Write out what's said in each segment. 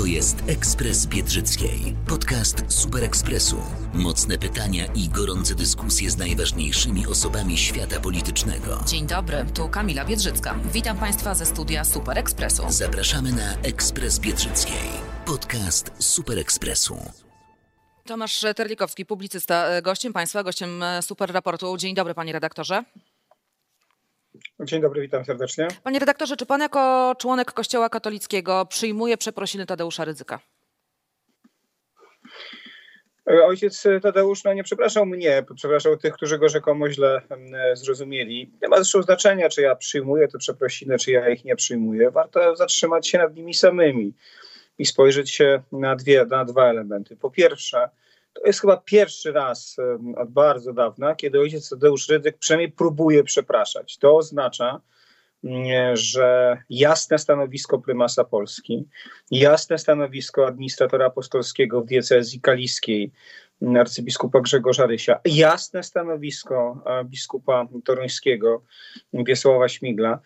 To jest Ekspres Biedrzyckiej, podcast Super Ekspresu. Mocne pytania i gorące dyskusje z najważniejszymi osobami świata politycznego. Dzień dobry, tu Kamila Biedrzycka. Witam Państwa ze studia Super Ekspresu. Zapraszamy na Ekspres Biedrzyckiej, podcast Super Ekspresu. Tomasz Terlikowski, publicysta, e, gościem Państwa, gościem e, Super Raportu. Dzień dobry, Panie redaktorze. Dzień dobry, witam serdecznie. Panie redaktorze, czy Pan jako członek Kościoła katolickiego przyjmuje przeprosiny Tadeusza Rydzyka? E, ojciec Tadeusz no, nie przepraszał mnie, przepraszał tych, którzy go rzekomo źle zrozumieli. Nie ma zresztą znaczenia, czy ja przyjmuję te przeprosiny, czy ja ich nie przyjmuję. Warto zatrzymać się nad nimi samymi i spojrzeć się na, dwie, na dwa elementy. Po pierwsze, to jest chyba pierwszy raz od bardzo dawna, kiedy ojciec Tadeusz Rydzyk przynajmniej próbuje przepraszać. To oznacza, że jasne stanowisko prymasa Polski, jasne stanowisko administratora apostolskiego w diecezji kaliskiej, arcybiskupa Grzegorza Rysia, jasne stanowisko biskupa toruńskiego Wiesława Śmigla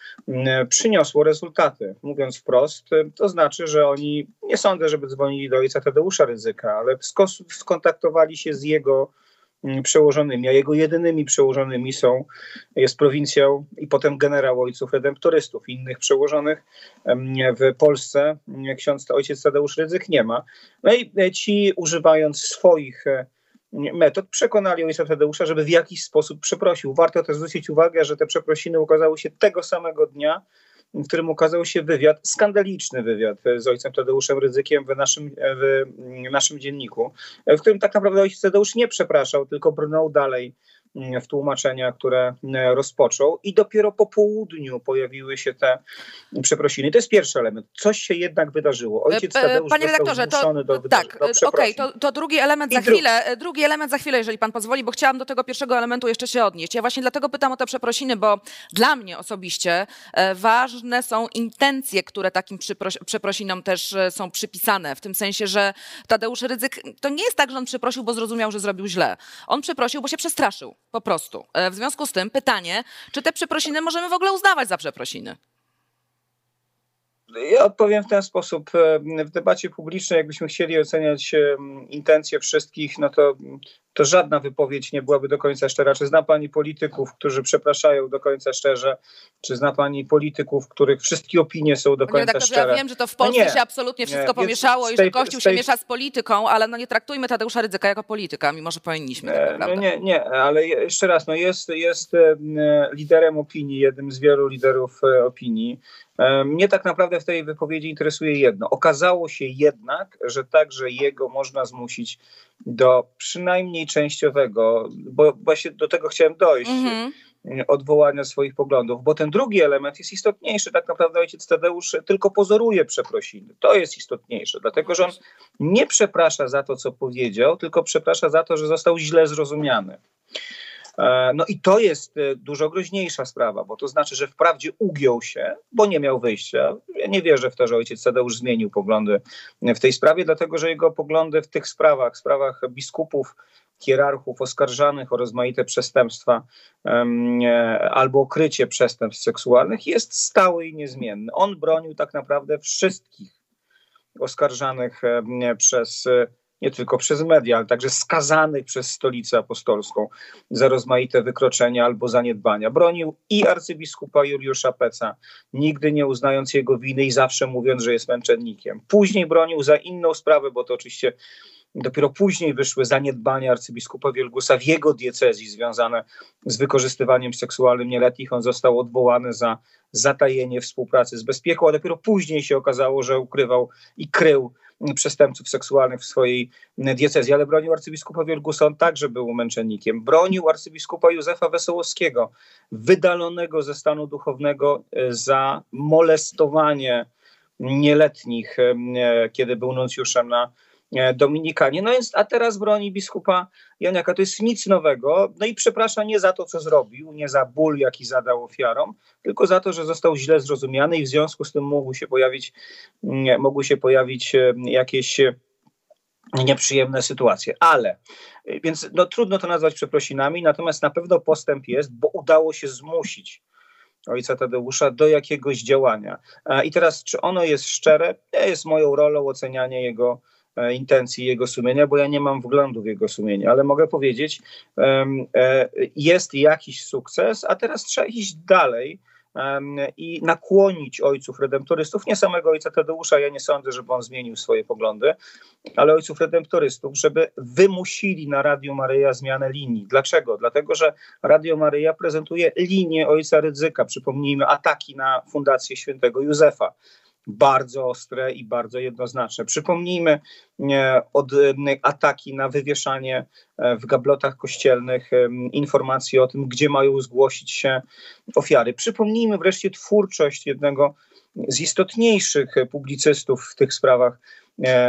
przyniosło rezultaty. Mówiąc wprost, to znaczy, że oni, nie sądzę, żeby dzwonili do ojca Tadeusza Ryzyka, ale skontaktowali się z jego przełożonymi, a jego jedynymi przełożonymi są, jest prowincjał i potem generał ojców redemptorystów. Innych przełożonych w Polsce ksiądz ojciec Tadeusz Rydzyk nie ma. No i ci używając swoich e, metod przekonali ojca Tadeusza, żeby w jakiś sposób przeprosił. Warto też zwrócić uwagę, że te przeprosiny ukazały się tego samego dnia, w którym ukazał się wywiad, skandaliczny wywiad z ojcem Tadeuszem Ryzykiem w naszym, w naszym dzienniku, w którym tak naprawdę ojciec Tadeusz nie przepraszał, tylko brnął dalej w tłumaczenia, które rozpoczął i dopiero po południu pojawiły się te przeprosiny. To jest pierwszy element. Coś się jednak wydarzyło. Ojciec e, Tadeusz Panie redaktorze, to, do, tak, okej, okay, to, to, drugi element I za chwilę, drugi element za chwilę, jeżeli pan pozwoli, bo chciałam do tego pierwszego elementu jeszcze się odnieść. Ja właśnie dlatego pytam o te przeprosiny, bo dla mnie osobiście e, ważne są intencje, które takim przeprosinom też e, są przypisane, w tym sensie, że Tadeusz Rydzyk, to nie jest tak, że on przeprosił, bo zrozumiał, że zrobił źle. On przeprosił, bo się przestraszył. Po prostu. E, w związku z tym pytanie, czy te przeprosiny możemy w ogóle uznawać za przeprosiny? Ja odpowiem w ten sposób. E, w debacie publicznej, jakbyśmy chcieli oceniać e, intencje wszystkich, no to to żadna wypowiedź nie byłaby do końca szczera. Czy zna pani polityków, którzy przepraszają do końca szczerze? Czy zna pani polityków, których wszystkie opinie są do końca tak, szczere? Ja wiem, że to w Polsce no się absolutnie wszystko nie, pomieszało tej, i że Kościół tej... się miesza z polityką, ale no nie traktujmy Tadeusza Ryzyka jako polityka, mimo że powinniśmy tak naprawdę. No nie, nie, ale jeszcze raz, no jest, jest e, liderem opinii, jednym z wielu liderów e, opinii. E, mnie tak naprawdę w tej wypowiedzi interesuje jedno. Okazało się jednak, że także jego można zmusić do przynajmniej częściowego, bo właśnie do tego chciałem dojść, mm-hmm. odwołania swoich poglądów, bo ten drugi element jest istotniejszy. Tak naprawdę ojciec Tadeusz tylko pozoruje przeprosiny. To jest istotniejsze, dlatego że on nie przeprasza za to, co powiedział, tylko przeprasza za to, że został źle zrozumiany. E, no i to jest e, dużo groźniejsza sprawa, bo to znaczy, że wprawdzie ugiął się, bo nie miał wyjścia. Ja nie wierzę w to, że ojciec Tadeusz zmienił poglądy w tej sprawie, dlatego że jego poglądy w tych sprawach, sprawach biskupów, hierarchów oskarżanych o rozmaite przestępstwa um, albo okrycie przestępstw seksualnych jest stały i niezmienny. On bronił tak naprawdę wszystkich oskarżanych um, przez nie tylko przez media, ale także skazanych przez stolicę apostolską za rozmaite wykroczenia albo zaniedbania. Bronił i arcybiskupa Juliusza Peca, nigdy nie uznając jego winy i zawsze mówiąc, że jest męczennikiem. Później bronił za inną sprawę, bo to oczywiście Dopiero później wyszły zaniedbania arcybiskupa Wielgusa w jego diecezji związane z wykorzystywaniem seksualnym nieletnich. On został odwołany za zatajenie współpracy z bezpieką, a dopiero później się okazało, że ukrywał i krył przestępców seksualnych w swojej diecezji, ale bronił arcybiskupa Wielgusa, on także był męczennikiem. Bronił arcybiskupa Józefa Wesołowskiego, wydalonego ze stanu duchownego e, za molestowanie nieletnich, kiedy był nuncjuszem na Dominikanie. No więc, a teraz broni biskupa Janiaka. To jest nic nowego. No i przeprasza nie za to, co zrobił, nie za ból, jaki zadał ofiarom, tylko za to, że został źle zrozumiany i w związku z tym mogły się pojawić, mogły się pojawić jakieś nieprzyjemne sytuacje. Ale, więc no, trudno to nazwać przeprosinami, natomiast na pewno postęp jest, bo udało się zmusić ojca Tadeusza do jakiegoś działania. I teraz, czy ono jest szczere? Jest moją rolą ocenianie jego e, intencji, jego sumienia, bo ja nie mam wglądu w jego sumienie, ale mogę powiedzieć, e, jest jakiś sukces, a teraz trzeba iść dalej i nakłonić ojców redemptorystów, nie samego ojca Tadeusza, ja nie sądzę, żeby on zmienił swoje poglądy, ale ojców redemptorystów, żeby wymusili na Radio Maryja zmianę linii. Dlaczego? Dlatego, że Radio Maryja prezentuje linię ojca Rydzyka, przypomnijmy ataki na Fundację Świętego Józefa bardzo ostre i bardzo jednoznaczne. Przypomnijmy od ataki na wywieszanie e, w gablotach kościelnych informacji o tym, gdzie mają zgłosić się ofiary. Przypomnijmy wreszcie twórczość jednego z istotniejszych publicystów w tych sprawach, E,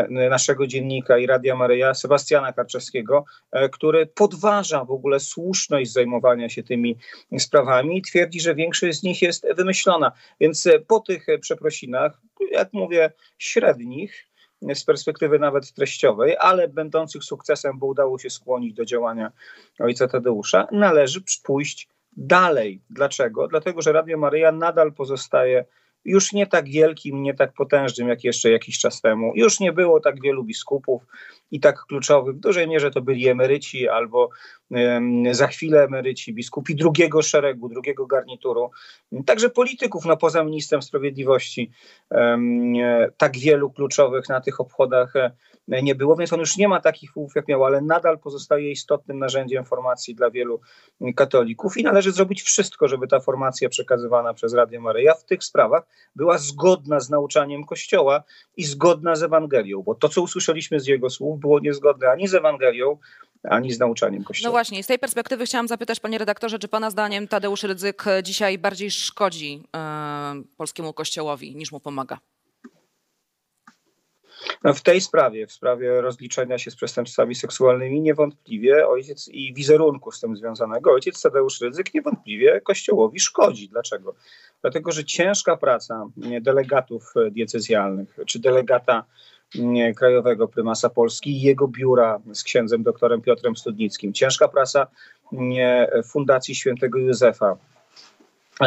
naszego dziennika i Radia Maryja, Sebastiana Karczewskiego, e, który podważa w ogóle słuszność zajmowania się tymi sprawami i twierdzi, że większość z nich jest wymyślona. Więc e, po tych przeprosinach, jak mówię, średnich, z perspektywy nawet treściowej, ale będących sukcesem, bo udało się skłonić do działania ojca Tadeusza, należy pójść dalej. Dlaczego? Dlatego, że Radio Maryja nadal pozostaje już nie tak wielkim, nie tak potężnym jak jeszcze jakiś czas temu. Już nie było tak wielu biskupów i tak kluczowych. W dużej mierze to byli emeryci albo um, za chwilę emeryci, biskupi drugiego szeregu, drugiego garnituru. Także polityków, no poza ministrem sprawiedliwości, um, tak wielu kluczowych na tych obchodach e, nie było, więc on już nie ma takich wpływów jak miał, ale nadal pozostaje istotnym narzędziem formacji dla wielu katolików i należy zrobić wszystko, żeby ta formacja przekazywana przez Radio Maryja w tych sprawach była zgodna z nauczaniem Kościoła i zgodna z Ewangelią, bo to, co usłyszeliśmy z jego słów, było niezgodne ani z Ewangelią, ani z nauczaniem Kościoła. No właśnie, z tej perspektywy chciałam zapytać, panie redaktorze, czy pana zdaniem Tadeusz Rydzyk dzisiaj bardziej szkodzi e, polskiemu Kościołowi niż mu pomaga? W tej sprawie, w sprawie rozliczenia się z przestępstwami seksualnymi, niewątpliwie ojciec i wizerunku z tym związanego, ojciec Tadeusz Rydzyk niewątpliwie Kościołowi szkodzi. Dlaczego? Dlatego, że ciężka praca delegatów diecezjalnych, czy delegata krajowego prymasa Polski i jego biura z księdzem doktorem Piotrem Studnickim, ciężka praca Fundacji Świętego Józefa,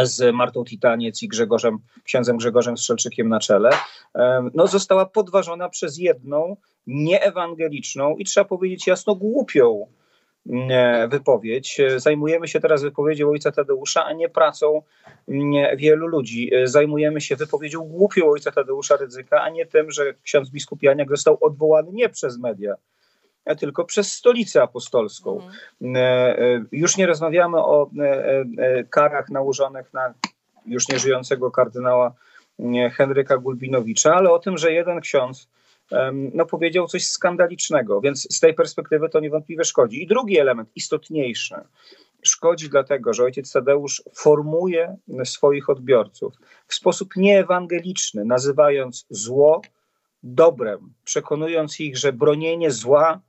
z Martą Titaniec i Grzegorzem, księdzem Grzegorzem Strzelczykiem na czele, no, została podważona przez jedną nieewangeliczną i trzeba powiedzieć jasno głupią wypowiedź. Zajmujemy się teraz wypowiedzią ojca Tadeusza, a nie pracą wielu ludzi. Zajmujemy się wypowiedzią głupią ojca Tadeusza Rydzyka, a nie tym, że ksiądz biskup Janiak został odwołany nie przez media, tylko przez stolicę apostolską. Mhm. E, e, już nie rozmawiamy o e, karach nałożonych na już nieżyjącego kardynała Henryka Gulbinowicza, ale o tym, że jeden ksiądz no, powiedział coś skandalicznego, więc z tej perspektywy to niewątpliwie szkodzi. I drugi element, istotniejszy, szkodzi dlatego, że ojciec Tadeusz formuje swoich odbiorców w sposób nieewangeliczny, nazywając zło dobrem, przekonując ich, że bronienie zła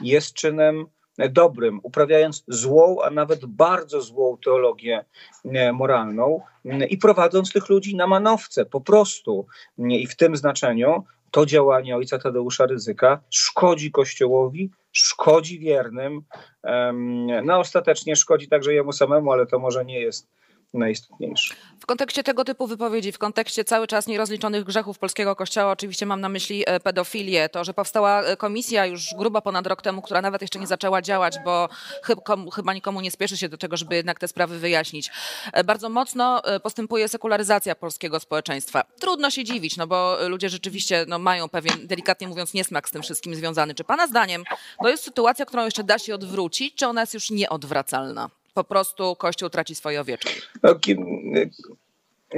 jest czynem dobrym, uprawiając złą, a nawet bardzo złą teologię e, moralną e, i prowadząc tych ludzi na manowce po prostu. E, I w tym znaczeniu to działanie ojca Tadeusza Ryzyka szkodzi Kościołowi, szkodzi wiernym, no ostatecznie szkodzi także jemu samemu, ale to może nie jest najistotniejsze. W kontekście tego typu wypowiedzi, w kontekście cały czas nierozliczonych grzechów polskiego kościoła, oczywiście mam na myśli e, pedofilię, to, że powstała e, komisja już grubo ponad rok temu, która nawet jeszcze nie zaczęła działać, bo chyba nikomu nie spieszy się do tego, żeby jednak te sprawy wyjaśnić. E, bardzo mocno postępuje sekularyzacja polskiego społeczeństwa. Trudno się dziwić, no bo ludzie rzeczywiście no, mają pewien, delikatnie mówiąc, niesmak z tym wszystkim związany. Czy pana zdaniem to jest sytuacja, którą jeszcze da się odwrócić, czy ona jest już nieodwracalna? Po prostu Kościół traci swoje owieczki? No,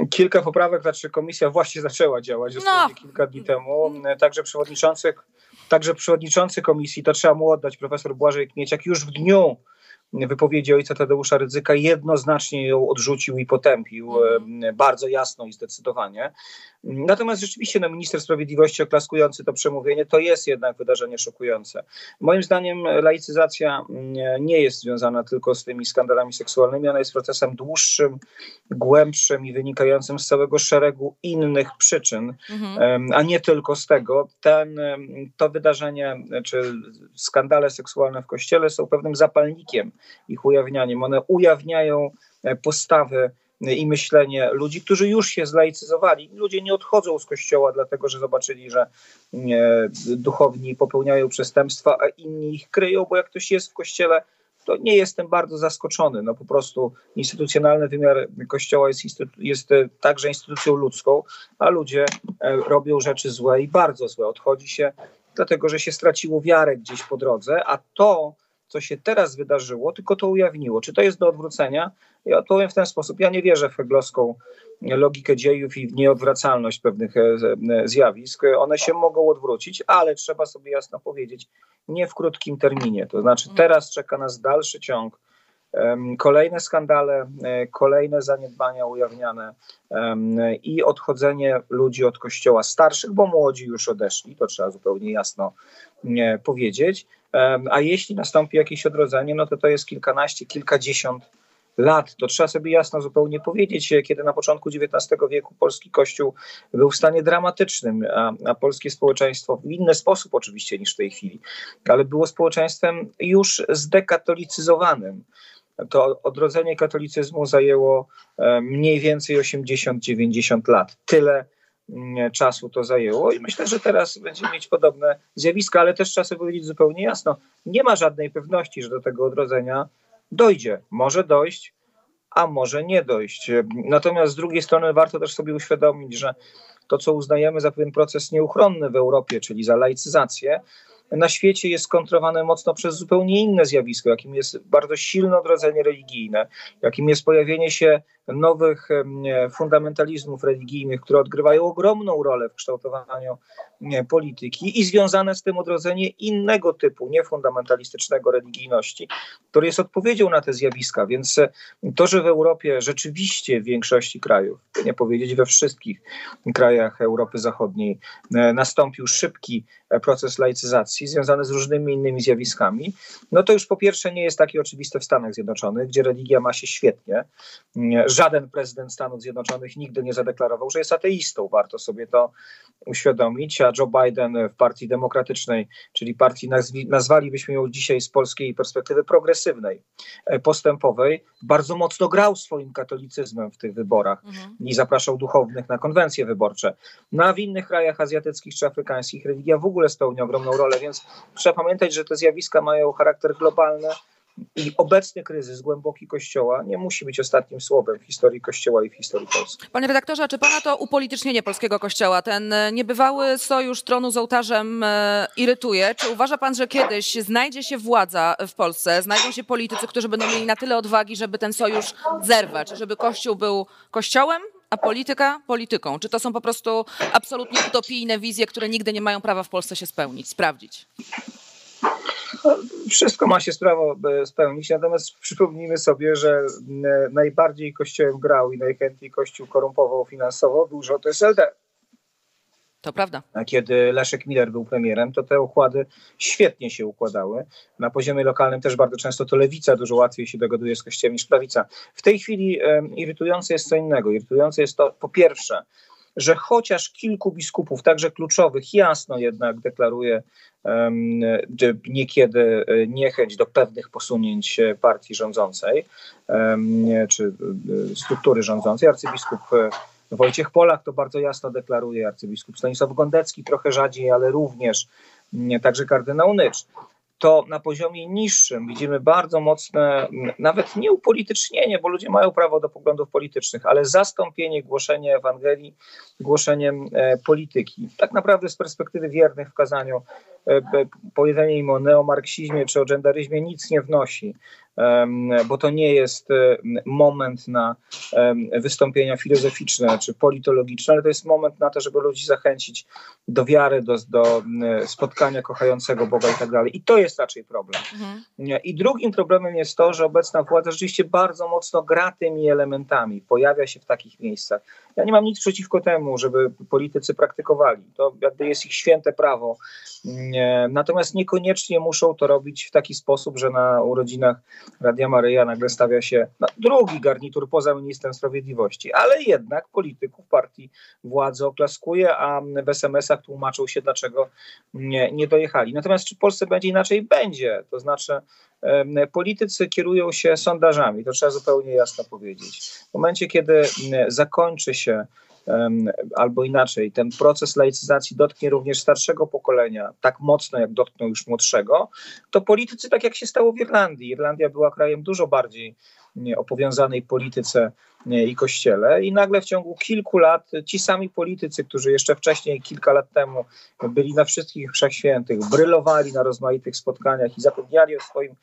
kilka poprawek, znaczy komisja właśnie zaczęła działać no. kilka dni temu. Także przewodniczący, także przewodniczący komisji, to trzeba mu oddać, profesor Błażej Kmieciak, już w dniu wypowiedzi ojca Tadeusza Rydzyka jednoznacznie ją odrzucił i potępił mhm. bardzo jasno i zdecydowanie. Natomiast rzeczywiście no, minister sprawiedliwości oklaskujący to przemówienie to jest jednak wydarzenie szokujące. Moim zdaniem laicyzacja nie jest związana tylko z tymi skandalami seksualnymi, ona jest procesem dłuższym, głębszym i wynikającym z całego szeregu innych przyczyn, mhm. a nie tylko z tego. Ten, to wydarzenie, czy skandale seksualne w kościele są pewnym zapalnikiem ich ujawnianiem. One ujawniają e, postawy i myślenie ludzi, którzy już się zlaicyzowali. Ludzie nie odchodzą z kościoła, dlatego że zobaczyli, że e, duchowni popełniają przestępstwa, a inni ich kryją, bo jak ktoś jest w kościele, to nie jestem bardzo zaskoczony. No po prostu instytucjonalny wymiar kościoła jest, jest e, także instytucją ludzką, a ludzie robią rzeczy złe i bardzo złe. Odchodzi się dlatego, że się straciło wiarę gdzieś po drodze, a to co się teraz wydarzyło, tylko to ujawniło. Czy to jest do odwrócenia? Ja odpowiem w ten sposób. Ja nie wierzę w heglowską logikę dziejów i w nieodwracalność pewnych e, e, zjawisk. One się mogą odwrócić, ale trzeba sobie jasno powiedzieć, nie w krótkim terminie. To znaczy teraz czeka nas dalszy ciąg kolejne skandale, e, kolejne zaniedbania ujawniane i odchodzenie ludzi od kościoła starszych, bo młodzi już odeszli, to trzeba zupełnie jasno powiedzieć. A jeśli nastąpi jakieś odrodzenie, no to to jest kilkanaście, kilkadziesiąt lat. To trzeba sobie jasno zupełnie powiedzieć, kiedy na początku XIX wieku polski kościół był w stanie dramatycznym, a, a, polskie społeczeństwo w inny sposób oczywiście niż w tej chwili, ale było społeczeństwem już zdekatolicyzowanym. To odrodzenie katolicyzmu zajęło mniej więcej 80-90 lat. Tyle Mm, czasu to zajęło i myślę, że teraz będziemy mieć podobne zjawiska, ale też trzeba sobie powiedzieć zupełnie jasno, nie ma żadnej pewności, że do tego odrodzenia dojdzie. Może dojść, a może nie dojść. Natomiast z drugiej strony warto też sobie uświadomić, że to, co uznajemy za pewien proces nieuchronny w Europie, czyli za laicyzację, na świecie jest kontrowane mocno przez zupełnie inne zjawisko, jakim jest bardzo silne odrodzenie religijne, jakim jest pojawienie się nowych fundamentalizmów religijnych, które odgrywają ogromną rolę w kształtowaniu polityki i związane z tym odrodzenie innego typu, niefundamentalistycznego religijności, który jest odpowiedzią na te zjawiska. Więc e, to, że w Europie rzeczywiście w większości krajów, nie powiedzieć we wszystkich krajach Europy Zachodniej, e, nastąpił szybki e, proces laicyzacji związany z różnymi innymi zjawiskami, no to już po pierwsze nie jest takie oczywiste w Stanach Zjednoczonych, gdzie religia ma się świetnie żaden prezydent Stanów Zjednoczonych nigdy nie zadeklarował, że jest ateistą. Warto sobie to uświadomić. A Joe Biden w Partii Demokratycznej, czyli partii nazwi, nazwalibyśmy ją dzisiaj z polskiej perspektywy progresywnej, e, postępowej, bardzo mocno grał swoim katolicyzmem w tych wyborach mhm. i zapraszał duchownych na konwencje wyborcze. No a w innych krajach azjatyckich czy afrykańskich religia w ogóle spełnia ogromną rolę, więc trzeba pamiętać, że te zjawiska mają charakter globalny i obecny kryzys głęboki Kościoła nie musi być ostatnim słowem w historii Kościoła i w historii Polski. Panie redaktorze, czy pana to upolitycznienie polskiego Kościoła, ten niebywały sojusz tronu z ołtarzem e, irytuje? Czy uważa pan, że kiedyś znajdzie się władza w Polsce, znajdą się politycy, którzy będą mieli na tyle odwagi, żeby ten sojusz zerwać, żeby Kościół był Kościołem, a polityka polityką? Czy to są po prostu absolutnie utopijne wizje, które nigdy nie mają prawa w Polsce się spełnić, sprawdzić? Wszystko ma się sprawo e, spełnić, natomiast przypomnijmy sobie, że e, najbardziej Kościołem grał i najchętniej Kościół korumpował finansowo był rząd SLD. To prawda. Kiedy Leszek Miller był premierem, to te układy świetnie się układały. Na poziomie lokalnym też bardzo często to lewica dużo łatwiej się dogaduje z kościołem niż prawica. W tej chwili irytujące jest co innego. Irytujące jest to po pierwsze, że chociaż kilku biskupów, także kluczowych, jasno jednak deklaruje um, niekiedy e, niechęć do pewnych posunięć e, partii rządzącej um, czy e, struktury rządzącej. Arcybiskup Wojciech Polak to bardzo jasno deklaruje, arcybiskup Stanisław Gondecki trochę rzadziej, ale również także kardynał Nycz to na poziomie niższym widzimy bardzo mocne, nawet nie upolitycznienie, bo ludzie mają prawo do poglądów politycznych, ale zastąpienie głoszenia Ewangelii głoszeniem e, polityki. Tak naprawdę z perspektywy wiernych w kazaniu e, powiedzenie im o neomarksizmie czy o genderyzmie nic nie wnosi. Bo to nie jest moment na wystąpienia filozoficzne czy politologiczne, ale to jest moment na to, żeby ludzi zachęcić do wiary, do, do spotkania kochającego Boga i tak dalej. I to jest raczej problem. Mhm. I drugim problemem jest to, że obecna władza rzeczywiście bardzo mocno gra tymi elementami, pojawia się w takich miejscach. Ja nie mam nic przeciwko temu, żeby politycy praktykowali. To jakby jest ich święte prawo. Natomiast niekoniecznie muszą to robić w taki sposób, że na urodzinach Radia Maryja nagle stawia się drugi garnitur poza ministrem sprawiedliwości, ale jednak polityków partii władzy oklaskuje, a w SMS-ach tłumaczą się, dlaczego nie, nie dojechali. Natomiast czy w Polsce będzie inaczej? Będzie. To znaczy, politycy kierują się sondażami, to trzeba zupełnie jasno powiedzieć. W momencie, kiedy zakończy się albo inaczej, ten proces laicyzacji dotknie również starszego pokolenia tak mocno, jak dotknął już młodszego, to politycy, tak jak się stało w Irlandii, Irlandia była krajem dużo bardziej o powiązanej polityce i kościele. I nagle w ciągu kilku lat ci sami politycy, którzy jeszcze wcześniej, kilka lat temu byli na wszystkich wszechświętych, brylowali na rozmaitych spotkaniach i zapewniali o swoim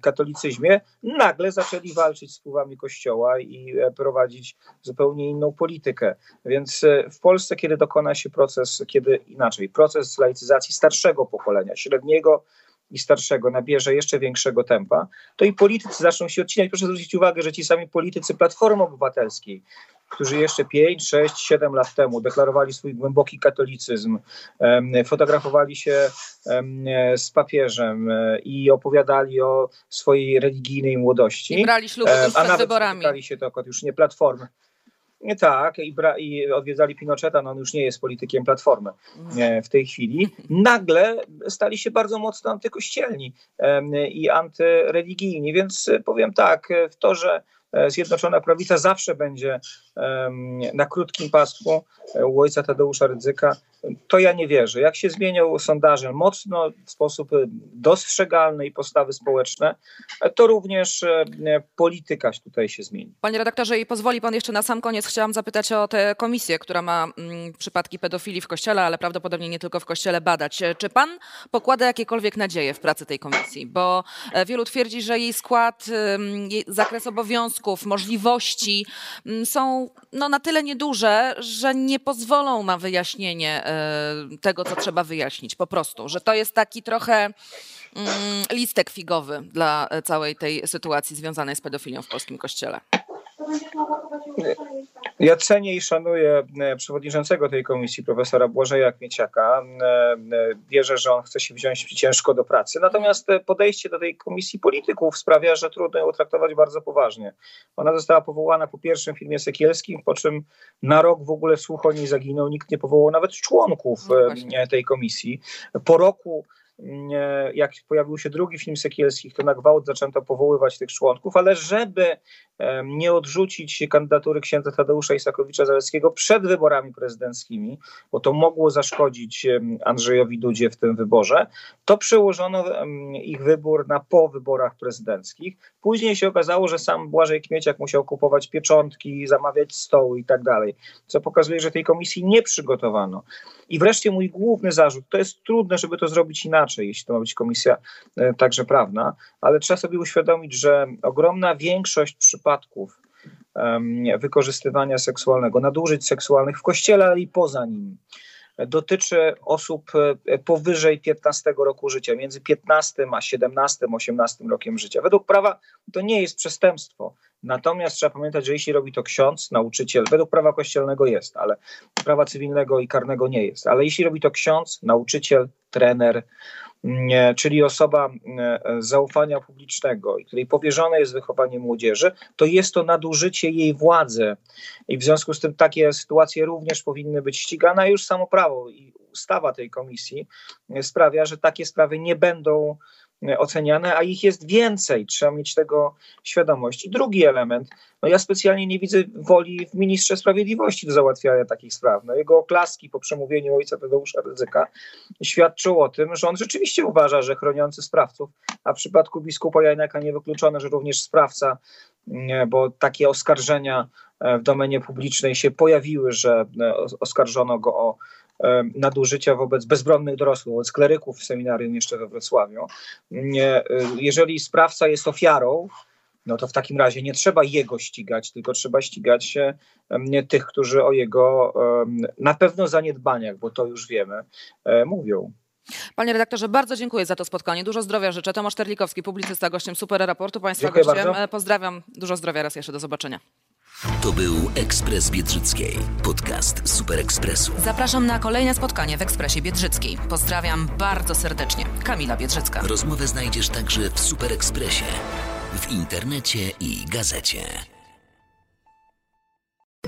katolicyzmie, nagle zaczęli walczyć z wpływami kościoła i e, prowadzić zupełnie inną politykę. Więc e, w Polsce, kiedy dokona się proces, kiedy inaczej, proces laicyzacji starszego pokolenia, średniego, i starszego nabierze jeszcze większego tempa, to i politycy zaczną się odcinać. Proszę zwrócić uwagę, że ci sami politycy Platformy Obywatelskiej, którzy jeszcze 5, 6, 7 lat temu deklarowali swój głęboki katolicyzm, fotografowali się z papieżem e, i opowiadali o swojej religijnej młodości. I brali śluby tuż przed wyborami. Się to już nie Platformy, nie tak, i, bra, i odwiedzali Pinocheta, no on już nie jest politykiem Platformy mm. w tej chwili. Nagle stali się bardzo mocno antykościelni i antyreligijni, więc powiem tak, w to, że e, Zjednoczona Prawica zawsze będzie na krótkim pasku e, u ojca Tadeusza Rydzyka, to ja nie wierzę. Jak się zmienią sondaże mocno w sposób e, dostrzegalny i postawy społeczne, e, to również polityka tutaj się zmieni. Panie redaktorze, i pozwoli pan jeszcze na sam koniec, chciałam zapytać o tę komisję, która ma mm, przypadki pedofilii w kościele, ale prawdopodobnie nie tylko w kościele badać. Czy pan pokłada jakiekolwiek nadzieje w pracy tej komisji? Bo wielu twierdzi, że jej skład, jej zakres obowiązków, możliwości mm, są no, na tyle nieduże, że nie pozwolą na wyjaśnienie e, tego, co trzeba wyjaśnić po prostu. Że to jest taki trochę mm, listek figowy dla całej tej sytuacji związanej z pedofilią w polskim kościele. Ja cenię i szanuję e, przewodniczącego tej komisji, profesora Błażeja Kmieciaka. E, e, wierzę, że on chce się wziąć ciężko do pracy. Natomiast podejście do tej komisji polityków sprawia, że trudno ją traktować bardzo poważnie. Ona została powołana po pierwszym filmie Sekielskim, po czym na rok w ogóle słuch o niej zaginął. Nikt nie powołał nawet członków no tej komisji. Po roku jak pojawił się drugi film Sekielskich, to na gwałt zaczęto powoływać tych członków, ale żeby nie odrzucić kandydatury księdza Tadeusza Isakowicza-Zaleskiego przed wyborami prezydenckimi, bo to mogło zaszkodzić Andrzejowi Dudzie w tym wyborze, to przełożono ich wybór na po wyborach prezydenckich. Później się okazało, że sam Błażej Kmieciak musiał kupować pieczątki, zamawiać stoły i tak dalej, co pokazuje, że tej komisji nie przygotowano. I wreszcie mój główny zarzut, to jest trudne, żeby to zrobić inaczej, jeśli to ma być komisja e, także prawna, ale trzeba sobie uświadomić, że ogromna większość przypadków wykorzystywania seksualnego, nadużyć seksualnych w kościele, ale i poza nim, dotyczy osób e, powyżej 15 roku życia, między 15 a 17, 18 rokiem życia. Według prawa to nie jest przestępstwo. Natomiast trzeba pamiętać, że jeśli robi to ksiądz, nauczyciel, według prawa kościelnego jest, ale prawa cywilnego i karnego nie jest, ale jeśli robi to ksiądz, nauczyciel, trener, czyli osoba zaufania publicznego, której powierzone jest wychowanie młodzieży, to jest to nadużycie jej władzy. I w związku z tym takie sytuacje również powinny być ścigane. Już samo prawo i ustawa tej komisji sprawia, że takie sprawy nie będą oceniane, a ich jest więcej. Trzeba mieć tego świadomość. I drugi element, no ja specjalnie nie widzę woli w ministrze sprawiedliwości do załatwiania takich spraw. No jego oklaski po przemówieniu ojca Tadeusza Ryzyka świadczą o tym, że on rzeczywiście uważa, że chroniący sprawców, a w przypadku biskupa Jajnaka niewykluczone, że również sprawca, bo takie oskarżenia e, w domenie publicznej się pojawiły, że e, oskarżono go o nadużycia wobec bezbronnych dorosłych, wobec kleryków w seminarium jeszcze we Wrocławiu. Jeżeli sprawca jest ofiarą, no to w takim razie nie trzeba jego ścigać, tylko trzeba ścigać tych, którzy o jego na pewno zaniedbaniach, bo to już wiemy, e, mówią. Panie redaktorze, bardzo dziękuję za to spotkanie. Dużo zdrowia życzę. Tomasz Terlikowski, publicysta, gościem Super Raportu. Państwa dziękuję gościem. Bardzo. E, pozdrawiam. Dużo zdrowia raz jeszcze. Do zobaczenia. To był Ekspres Biedrzyckiej, podcast Super Ekspresu. Zapraszam na kolejne spotkanie w Ekspresie Biedrzyckiej. Pozdrawiam bardzo serdecznie. Kamila Biedrzycka. Rozmowę znajdziesz także w Super Ekspresie, w internecie i gazecie.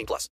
18 plus.